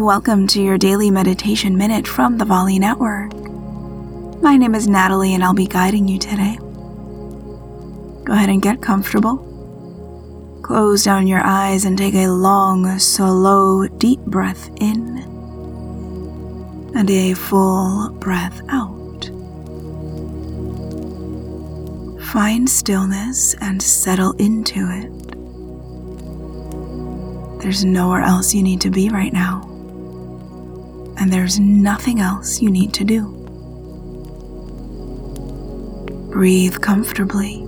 welcome to your daily meditation minute from the Volley Network. My name is Natalie and I'll be guiding you today. Go ahead and get comfortable. Close down your eyes and take a long, slow, deep breath in and a full breath out. Find stillness and settle into it. There's nowhere else you need to be right now, and there's nothing else you need to do. Breathe comfortably.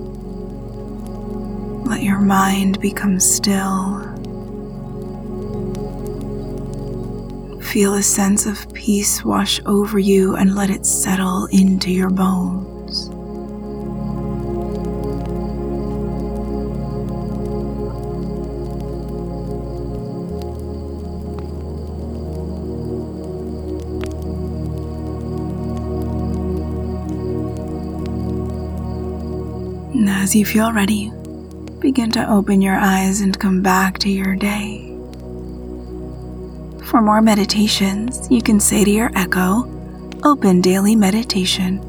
Let your mind become still. Feel a sense of peace wash over you and let it settle into your bones. And as you feel ready, begin to open your eyes and come back to your day. For more meditations, you can say to your echo, Open Daily Meditation.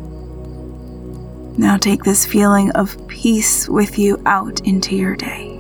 Now take this feeling of peace with you out into your day.